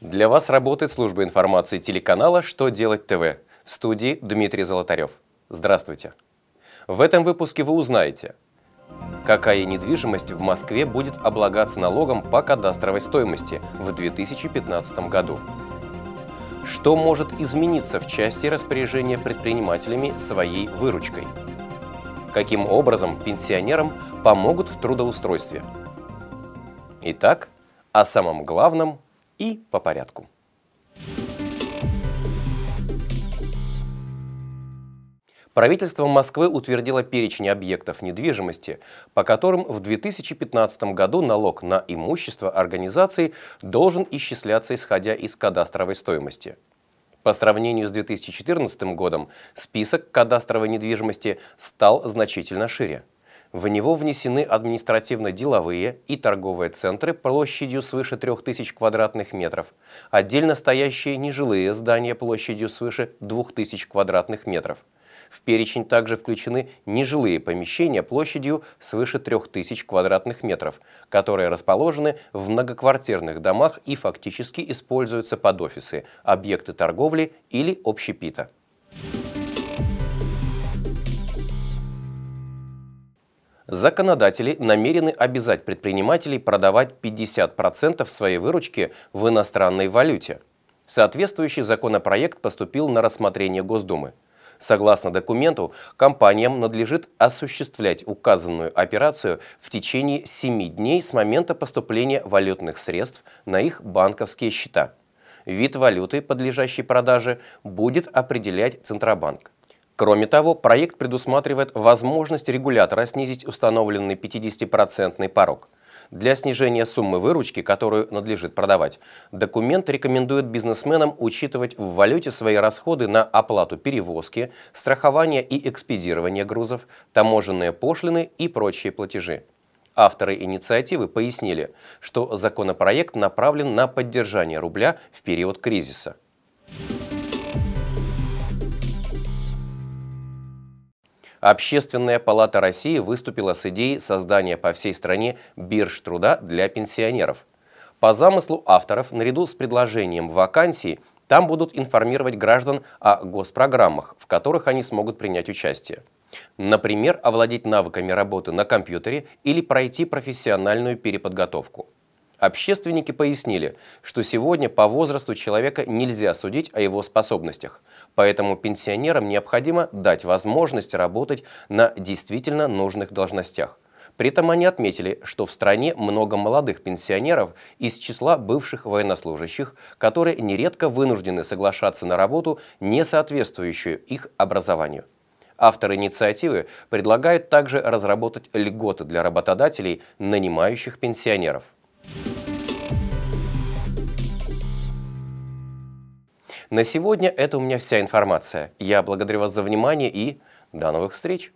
Для вас работает служба информации телеканала «Что делать ТВ» в студии Дмитрий Золотарев. Здравствуйте. В этом выпуске вы узнаете, какая недвижимость в Москве будет облагаться налогом по кадастровой стоимости в 2015 году. Что может измениться в части распоряжения предпринимателями своей выручкой? Каким образом пенсионерам помогут в трудоустройстве? Итак, о самом главном и по порядку. Правительство Москвы утвердило перечень объектов недвижимости, по которым в 2015 году налог на имущество организации должен исчисляться исходя из кадастровой стоимости. По сравнению с 2014 годом список кадастровой недвижимости стал значительно шире. В него внесены административно-деловые и торговые центры площадью свыше 3000 квадратных метров, отдельно стоящие нежилые здания площадью свыше 2000 квадратных метров – в перечень также включены нежилые помещения площадью свыше 3000 квадратных метров, которые расположены в многоквартирных домах и фактически используются под офисы, объекты торговли или общепита. Законодатели намерены обязать предпринимателей продавать 50% своей выручки в иностранной валюте. Соответствующий законопроект поступил на рассмотрение Госдумы. Согласно документу, компаниям надлежит осуществлять указанную операцию в течение 7 дней с момента поступления валютных средств на их банковские счета. Вид валюты, подлежащей продаже, будет определять Центробанк. Кроме того, проект предусматривает возможность регулятора снизить установленный 50% порог – для снижения суммы выручки, которую надлежит продавать, документ рекомендует бизнесменам учитывать в валюте свои расходы на оплату перевозки, страхование и экспедирование грузов, таможенные пошлины и прочие платежи. Авторы инициативы пояснили, что законопроект направлен на поддержание рубля в период кризиса. Общественная палата России выступила с идеей создания по всей стране бирж труда для пенсионеров. По замыслу авторов, наряду с предложением вакансий, там будут информировать граждан о госпрограммах, в которых они смогут принять участие. Например, овладеть навыками работы на компьютере или пройти профессиональную переподготовку. Общественники пояснили, что сегодня по возрасту человека нельзя судить о его способностях, поэтому пенсионерам необходимо дать возможность работать на действительно нужных должностях. При этом они отметили, что в стране много молодых пенсионеров из числа бывших военнослужащих, которые нередко вынуждены соглашаться на работу, не соответствующую их образованию. Автор инициативы предлагает также разработать льготы для работодателей, нанимающих пенсионеров. На сегодня это у меня вся информация. Я благодарю вас за внимание и до новых встреч!